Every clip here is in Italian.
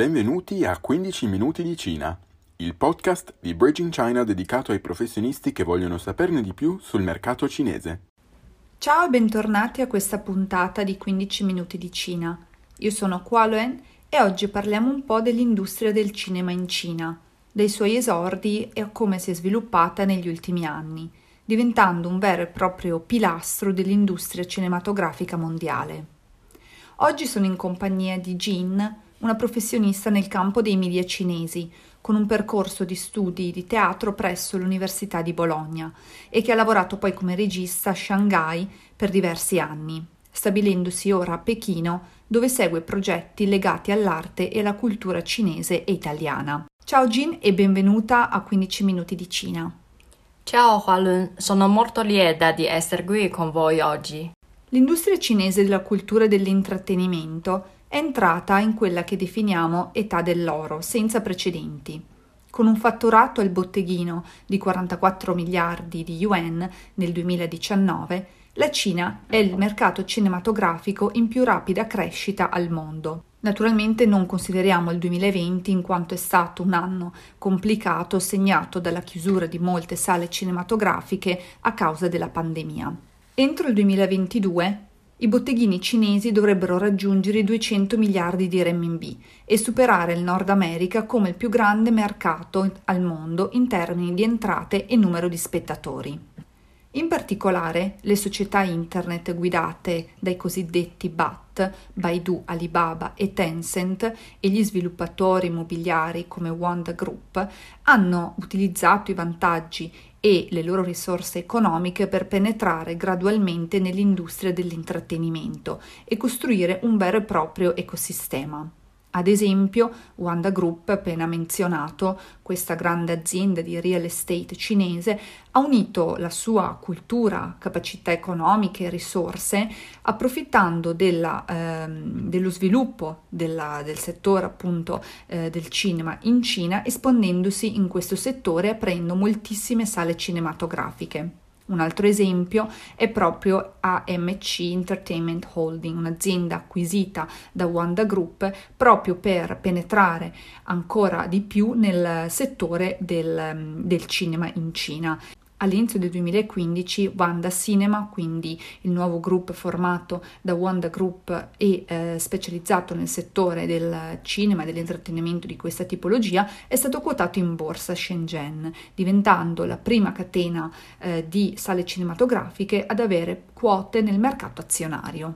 Benvenuti a 15 minuti di Cina, il podcast di Bridging China dedicato ai professionisti che vogliono saperne di più sul mercato cinese. Ciao e bentornati a questa puntata di 15 minuti di Cina. Io sono Kualuen e oggi parliamo un po' dell'industria del cinema in Cina, dei suoi esordi e come si è sviluppata negli ultimi anni, diventando un vero e proprio pilastro dell'industria cinematografica mondiale. Oggi sono in compagnia di Jin, una professionista nel campo dei media cinesi, con un percorso di studi di teatro presso l'Università di Bologna e che ha lavorato poi come regista a Shanghai per diversi anni, stabilendosi ora a Pechino, dove segue progetti legati all'arte e alla cultura cinese e italiana. Ciao Jin e benvenuta a 15 minuti di Cina. Ciao Hualun, sono molto lieta di essere qui con voi oggi. L'industria cinese della cultura e dell'intrattenimento è entrata in quella che definiamo età dell'oro, senza precedenti. Con un fatturato al botteghino di 44 miliardi di yuan nel 2019, la Cina è il mercato cinematografico in più rapida crescita al mondo. Naturalmente non consideriamo il 2020 in quanto è stato un anno complicato segnato dalla chiusura di molte sale cinematografiche a causa della pandemia. Entro il 2022 i botteghini cinesi dovrebbero raggiungere i 200 miliardi di renminbi e superare il Nord America come il più grande mercato al mondo in termini di entrate e numero di spettatori. In particolare, le società internet guidate dai cosiddetti BAT, Baidu, Alibaba e Tencent e gli sviluppatori immobiliari come Wanda Group hanno utilizzato i vantaggi e le loro risorse economiche per penetrare gradualmente nell'industria dell'intrattenimento e costruire un vero e proprio ecosistema. Ad esempio, Wanda Group, appena menzionato, questa grande azienda di real estate cinese, ha unito la sua cultura, capacità economiche e risorse, approfittando della, ehm, dello sviluppo della, del settore appunto eh, del cinema in Cina, esponendosi in questo settore e aprendo moltissime sale cinematografiche. Un altro esempio è proprio AMC Entertainment Holding, un'azienda acquisita da Wanda Group proprio per penetrare ancora di più nel settore del, del cinema in Cina. All'inizio del 2015 Wanda Cinema, quindi il nuovo gruppo formato da Wanda Group e eh, specializzato nel settore del cinema e dell'intrattenimento di questa tipologia, è stato quotato in borsa Shenzhen, diventando la prima catena eh, di sale cinematografiche ad avere quote nel mercato azionario.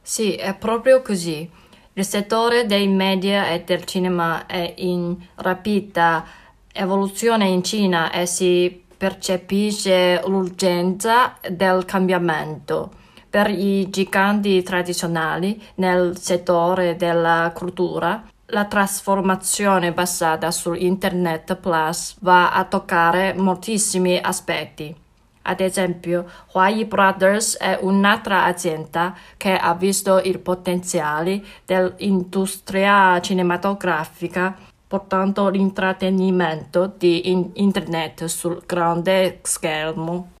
Sì, è proprio così. Il settore dei media e del cinema è in rapida evoluzione in Cina e si percepisce l'urgenza del cambiamento. Per i giganti tradizionali nel settore della cultura, la trasformazione basata su Internet Plus va a toccare moltissimi aspetti. Ad esempio, Huai Brothers è un'altra azienda che ha visto il potenziale dell'industria cinematografica portando l'intrattenimento di internet sul grande schermo.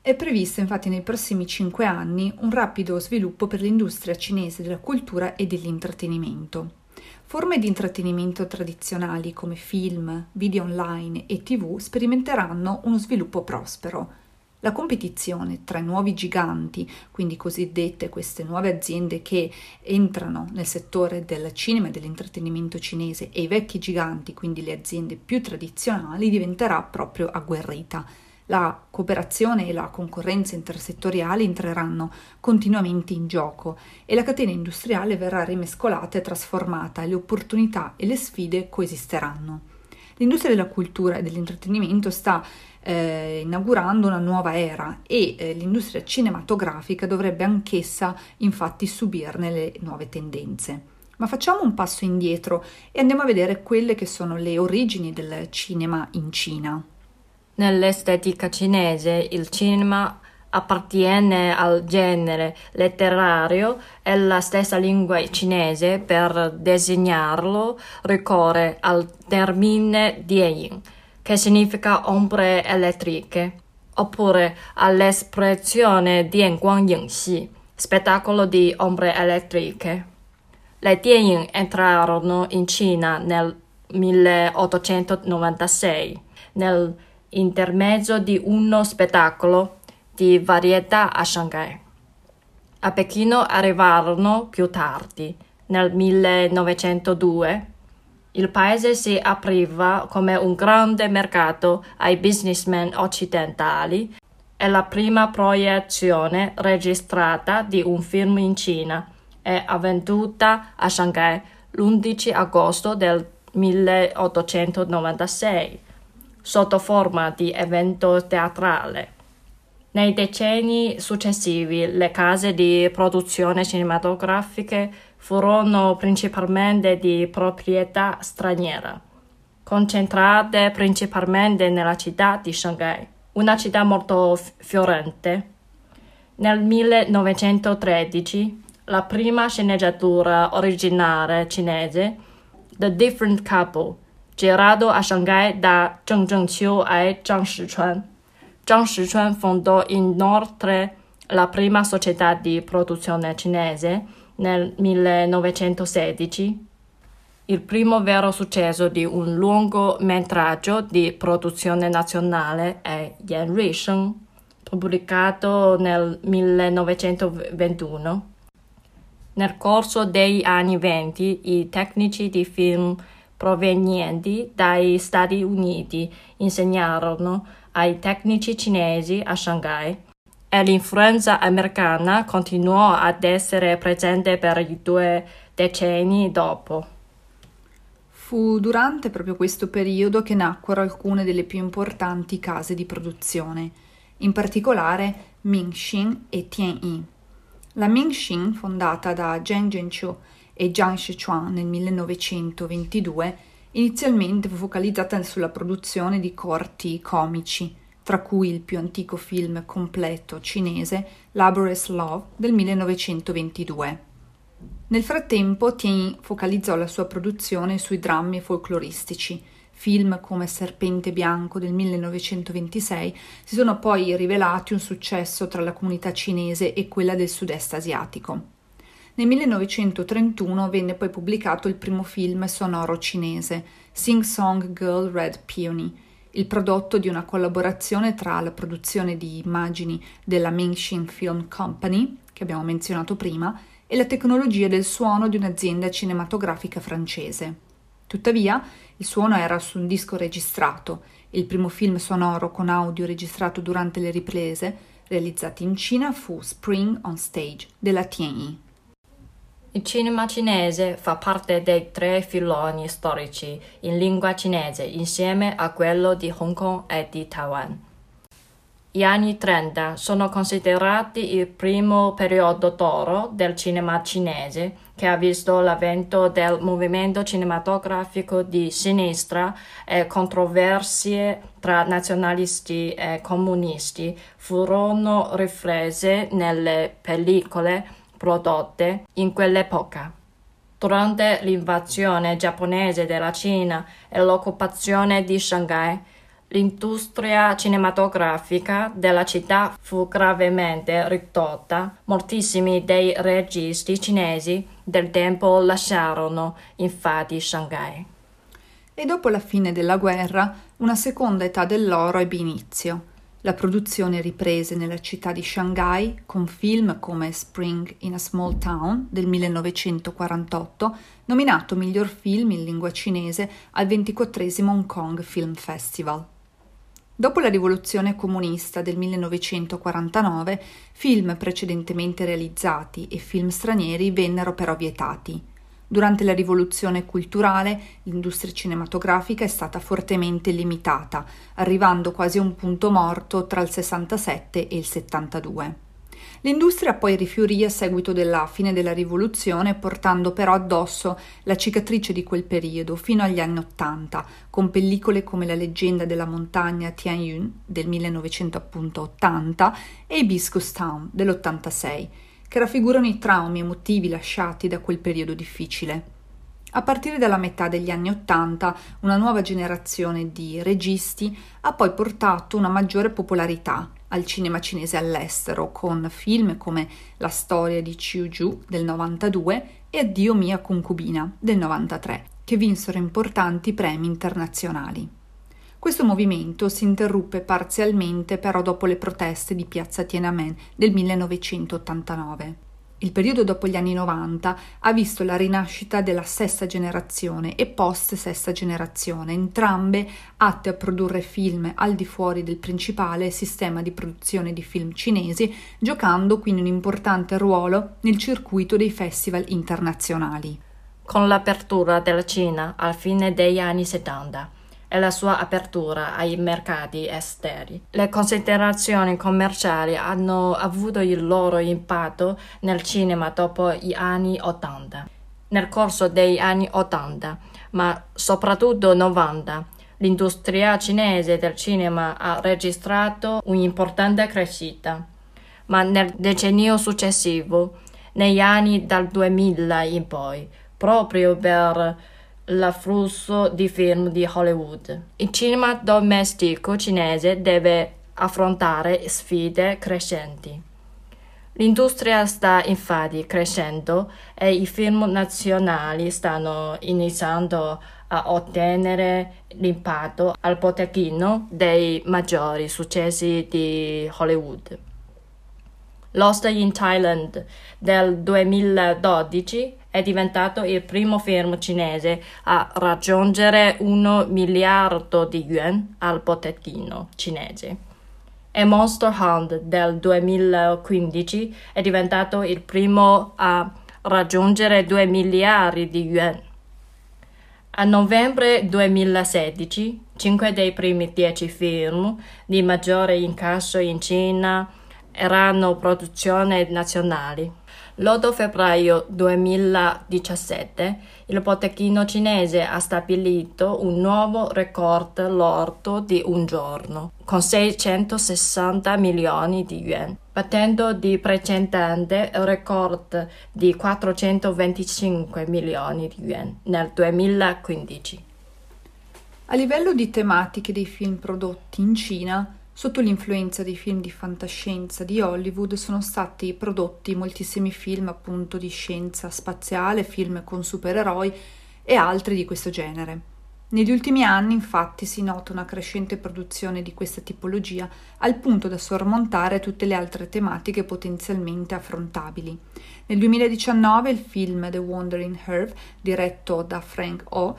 È previsto infatti nei prossimi cinque anni un rapido sviluppo per l'industria cinese della cultura e dell'intrattenimento. Forme di intrattenimento tradizionali come film, video online e tv sperimenteranno uno sviluppo prospero, la competizione tra i nuovi giganti, quindi cosiddette queste nuove aziende che entrano nel settore del cinema e dell'intrattenimento cinese e i vecchi giganti, quindi le aziende più tradizionali, diventerà proprio agguerrita. La cooperazione e la concorrenza intersettoriale entreranno continuamente in gioco e la catena industriale verrà rimescolata e trasformata e le opportunità e le sfide coesisteranno. L'industria della cultura e dell'intrattenimento sta eh, inaugurando una nuova era e eh, l'industria cinematografica dovrebbe anch'essa infatti subirne le nuove tendenze. Ma facciamo un passo indietro e andiamo a vedere quelle che sono le origini del cinema in Cina. Nell'estetica cinese il cinema appartiene al genere letterario e la stessa lingua cinese per designarlo ricorre al termine dian che significa ombre elettriche, oppure all'espressione Dian Guang Ying Xi, spettacolo di ombre elettriche. Le Dieying entrarono in Cina nel 1896, nell'intermezzo di uno spettacolo di varietà a Shanghai. A Pechino arrivarono più tardi, nel 1902. Il paese si apriva come un grande mercato ai businessmen occidentali è la prima proiezione registrata di un film in Cina è avvenuta a Shanghai l'11 agosto del 1896 sotto forma di evento teatrale. Nei decenni successivi le case di produzione cinematografiche furono principalmente di proprietà straniera, concentrate principalmente nella città di Shanghai una città molto fiorente. Nel 1913 la prima sceneggiatura originale cinese, The Different Couple, girato a Shanghai da Zheng Zhengqiu e Zhang Shichuan. Zhang Shichuan fondò inoltre la prima società di produzione cinese nel 1916 il primo vero successo di un lungometraggio di produzione nazionale è Yan Ruisheng, pubblicato nel 1921. Nel corso degli anni venti i tecnici di film provenienti dagli Stati Uniti insegnarono ai tecnici cinesi a Shanghai e l'influenza americana continuò ad essere presente per i due decenni dopo. Fu durante proprio questo periodo che nacquero alcune delle più importanti case di produzione, in particolare Mingxin e Tianyi. La Mingxin, fondata da Zheng Zhenqiu e Zhang Shichuan nel 1922, inizialmente fu focalizzata sulla produzione di corti comici, tra cui il più antico film completo cinese Laborious Love del 1922. Nel frattempo Tien focalizzò la sua produzione sui drammi folcloristici. Film come Serpente Bianco del 1926 si sono poi rivelati un successo tra la comunità cinese e quella del sud-est asiatico. Nel 1931 venne poi pubblicato il primo film sonoro cinese, Sing Song Girl Red Peony, il prodotto di una collaborazione tra la produzione di immagini della Mingxin Film Company, che abbiamo menzionato prima, e la tecnologia del suono di un'azienda cinematografica francese. Tuttavia, il suono era su un disco registrato, il primo film sonoro con audio registrato durante le riprese, realizzati in Cina, fu Spring on Stage della Tianyi. Il cinema cinese fa parte dei tre filoni storici in lingua cinese insieme a quello di Hong Kong e di Taiwan. Gli anni 30 sono considerati il primo periodo d'oro del cinema cinese, che ha visto l'avvento del movimento cinematografico di sinistra e controversie tra nazionalisti e comunisti furono riflesse nelle pellicole prodotte in quell'epoca. Durante l'invasione giapponese della Cina e l'occupazione di Shanghai, L'industria cinematografica della città fu gravemente ridotta. Moltissimi dei registi cinesi del tempo lasciarono infatti Shanghai. E dopo la fine della guerra, una seconda età dell'oro ebbe inizio. La produzione riprese nella città di Shanghai con film come Spring in a Small Town del 1948, nominato miglior film in lingua cinese al 24 Hong Kong Film Festival. Dopo la rivoluzione comunista del 1949, film precedentemente realizzati e film stranieri vennero però vietati. Durante la rivoluzione culturale l'industria cinematografica è stata fortemente limitata, arrivando quasi a un punto morto tra il 67 e il 72. L'industria poi rifiorì a seguito della fine della rivoluzione, portando però addosso la cicatrice di quel periodo fino agli anni Ottanta, con pellicole come La leggenda della montagna Tianyun del 1980 e Hibiscus Town dell'86, che raffigurano i traumi emotivi lasciati da quel periodo difficile. A partire dalla metà degli anni Ottanta, una nuova generazione di registi ha poi portato una maggiore popolarità al cinema cinese all'estero con film come La storia di Chiu Ju del 92 e Addio mia concubina del 93, che vinsero importanti premi internazionali. Questo movimento si interruppe parzialmente però dopo le proteste di piazza Tiananmen del 1989. Il periodo dopo gli anni 90 ha visto la rinascita della sesta generazione e post-sesta generazione, entrambe atte a produrre film al di fuori del principale sistema di produzione di film cinesi, giocando quindi un importante ruolo nel circuito dei festival internazionali. Con l'apertura della Cina alla fine degli anni 70, e la sua apertura ai mercati esteri. Le considerazioni commerciali hanno avuto il loro impatto nel cinema dopo gli anni Ottanta. Nel corso degli anni Ottanta, ma soprattutto 90, l'industria cinese del cinema ha registrato un'importante crescita. Ma nel decennio successivo, negli anni dal 2000 in poi, proprio per l'afflusso di film di Hollywood. Il cinema domestico cinese deve affrontare sfide crescenti. L'industria sta infatti crescendo e i film nazionali stanno iniziando a ottenere l'impatto al botteghino dei maggiori successi di Hollywood. Lost in Thailand del 2012 è diventato il primo film cinese a raggiungere un miliardo di yuan al botteghino cinese. E Monster Hunt del 2015 è diventato il primo a raggiungere 2 miliardi di yuan. A novembre 2016, 5 dei primi 10 film di maggiore incasso in Cina erano produzioni nazionali. L'8 febbraio 2017 il botteghino cinese ha stabilito un nuovo record lordo di un giorno, con 660 milioni di yuan, battendo di precedente il record di 425 milioni di yuan nel 2015. A livello di tematiche dei film prodotti in Cina, Sotto l'influenza dei film di fantascienza di Hollywood sono stati prodotti moltissimi film appunto di scienza spaziale, film con supereroi e altri di questo genere. Negli ultimi anni infatti si nota una crescente produzione di questa tipologia al punto da sormontare tutte le altre tematiche potenzialmente affrontabili. Nel 2019 il film The Wandering Earth, diretto da Frank O,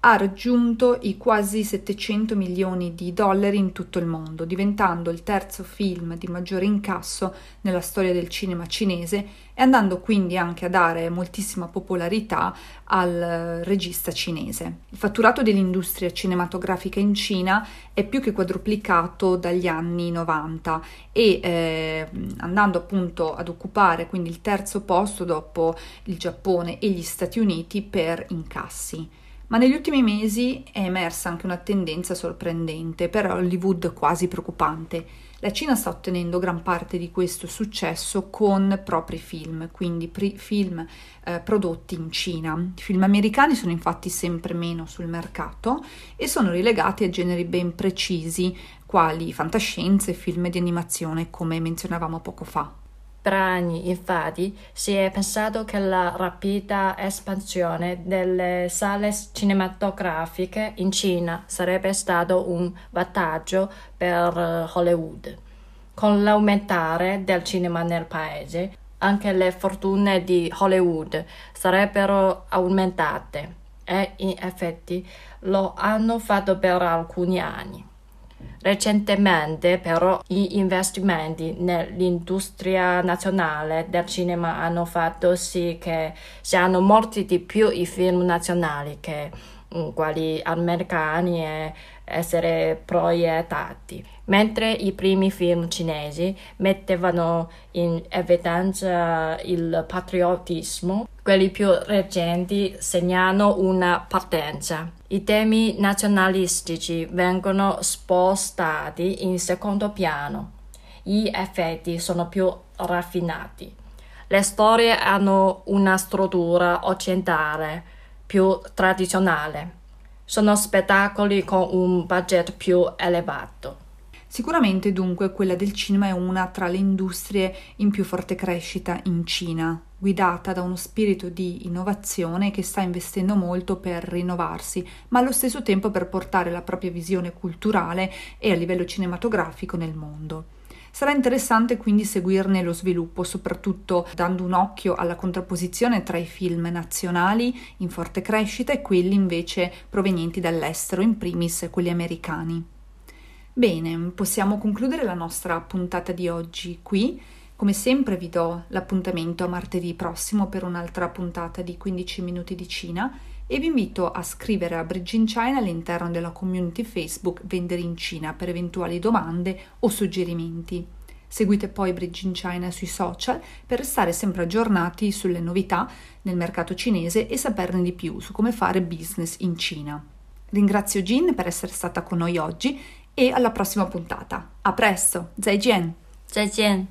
ha raggiunto i quasi 700 milioni di dollari in tutto il mondo, diventando il terzo film di maggiore incasso nella storia del cinema cinese e andando quindi anche a dare moltissima popolarità al regista cinese. Il fatturato dell'industria cinematografica in Cina è più che quadruplicato dagli anni 90 e eh, andando appunto ad occupare quindi il terzo posto dopo il Giappone e gli Stati Uniti per incassi. Ma negli ultimi mesi è emersa anche una tendenza sorprendente, per Hollywood quasi preoccupante. La Cina sta ottenendo gran parte di questo successo con propri film, quindi pri- film eh, prodotti in Cina. I film americani sono infatti sempre meno sul mercato e sono relegati a generi ben precisi, quali fantascienze e film di animazione, come menzionavamo poco fa. Per anni, infatti, si è pensato che la rapida espansione delle sale cinematografiche in Cina sarebbe stato un vantaggio per eh, Hollywood. Con l'aumentare del cinema nel paese, anche le fortune di Hollywood sarebbero aumentate e in effetti lo hanno fatto per alcuni anni. Recentemente, però, gli investimenti nell'industria nazionale del cinema hanno fatto sì che siano molti di più i film nazionali che mm, quelli americani e essere proiettati, mentre i primi film cinesi mettevano in evidenza il patriottismo, quelli più recenti segnano una partenza. I temi nazionalistici vengono spostati in secondo piano. Gli effetti sono più raffinati. Le storie hanno una struttura occidentale più tradizionale sono spettacoli con un budget più elevato. Sicuramente dunque quella del cinema è una tra le industrie in più forte crescita in Cina, guidata da uno spirito di innovazione che sta investendo molto per rinnovarsi, ma allo stesso tempo per portare la propria visione culturale e a livello cinematografico nel mondo. Sarà interessante quindi seguirne lo sviluppo, soprattutto dando un occhio alla contrapposizione tra i film nazionali in forte crescita e quelli invece provenienti dall'estero, in primis quelli americani. Bene, possiamo concludere la nostra puntata di oggi qui. Come sempre vi do l'appuntamento a martedì prossimo per un'altra puntata di 15 minuti di Cina e vi invito a scrivere a Bridge in China all'interno della community Facebook Vendere in Cina per eventuali domande o suggerimenti. Seguite poi Bridge in China sui social per restare sempre aggiornati sulle novità nel mercato cinese e saperne di più su come fare business in Cina. Ringrazio Jin per essere stata con noi oggi e alla prossima puntata. A presto, Zai Jian! Zai Jian!